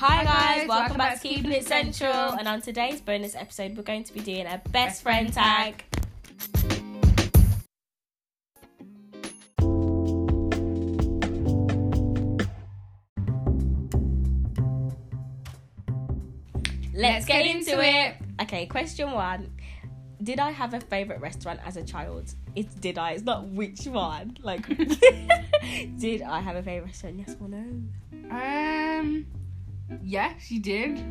welcome back to Keeping It Central. And on today's bonus episode, we're going to be doing a best friend tag. Let's get into it. Okay, question one. Did I have a favourite restaurant as a child? It's did I? It's not which one. Like, did I have a favourite restaurant? Yes or no? Um, yes, you did.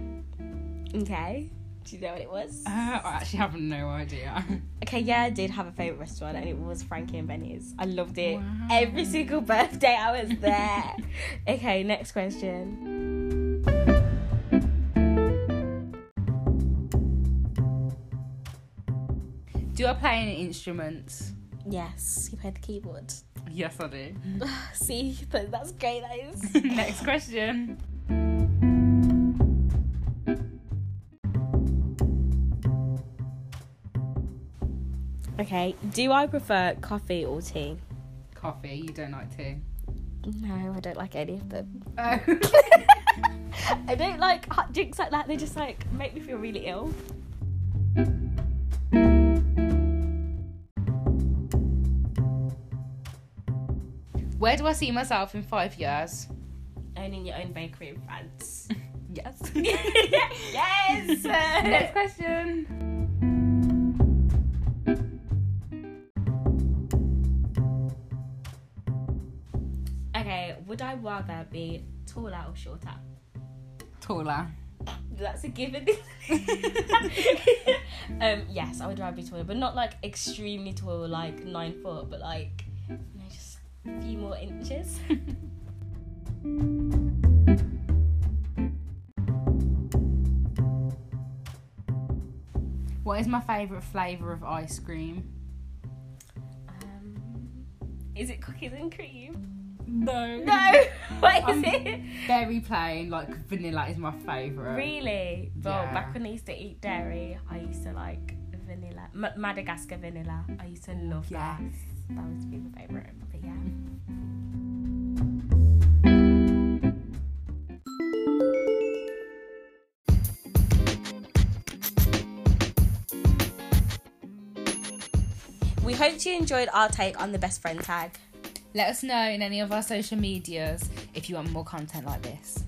Okay. Do you know what it was? Uh, I actually have no idea. Okay, yeah, I did have a favourite restaurant and it was Frankie and Benny's. I loved it. Wow. Every single birthday I was there. okay, next question. Do I play any instruments? Yes, you play the keyboard. Yes, I do. See, that's great, that is. Next question. Okay, do I prefer coffee or tea? Coffee. You don't like tea. No, I don't like any of them. Oh. I don't like hot drinks like that. They just like make me feel really ill. Where do I see myself in five years? Owning your own bakery in France. Yes. yes. Next question. Okay, would I rather be taller or shorter? Taller. That's a given. um, yes, I would rather be taller, but not like extremely tall, like nine foot, but like you know, just a few more inches. What is my favourite flavour of ice cream? Um, is it cookies and cream? No. No. What is Um, it? Very plain, like vanilla is my favourite. Really? Well, Yeah. back when I used to eat dairy, I used to like vanilla, M- Madagascar vanilla. I used to love that. Yes. That was to be my favourite. But yeah. We hope you enjoyed our take on the best friend tag. Let us know in any of our social medias if you want more content like this.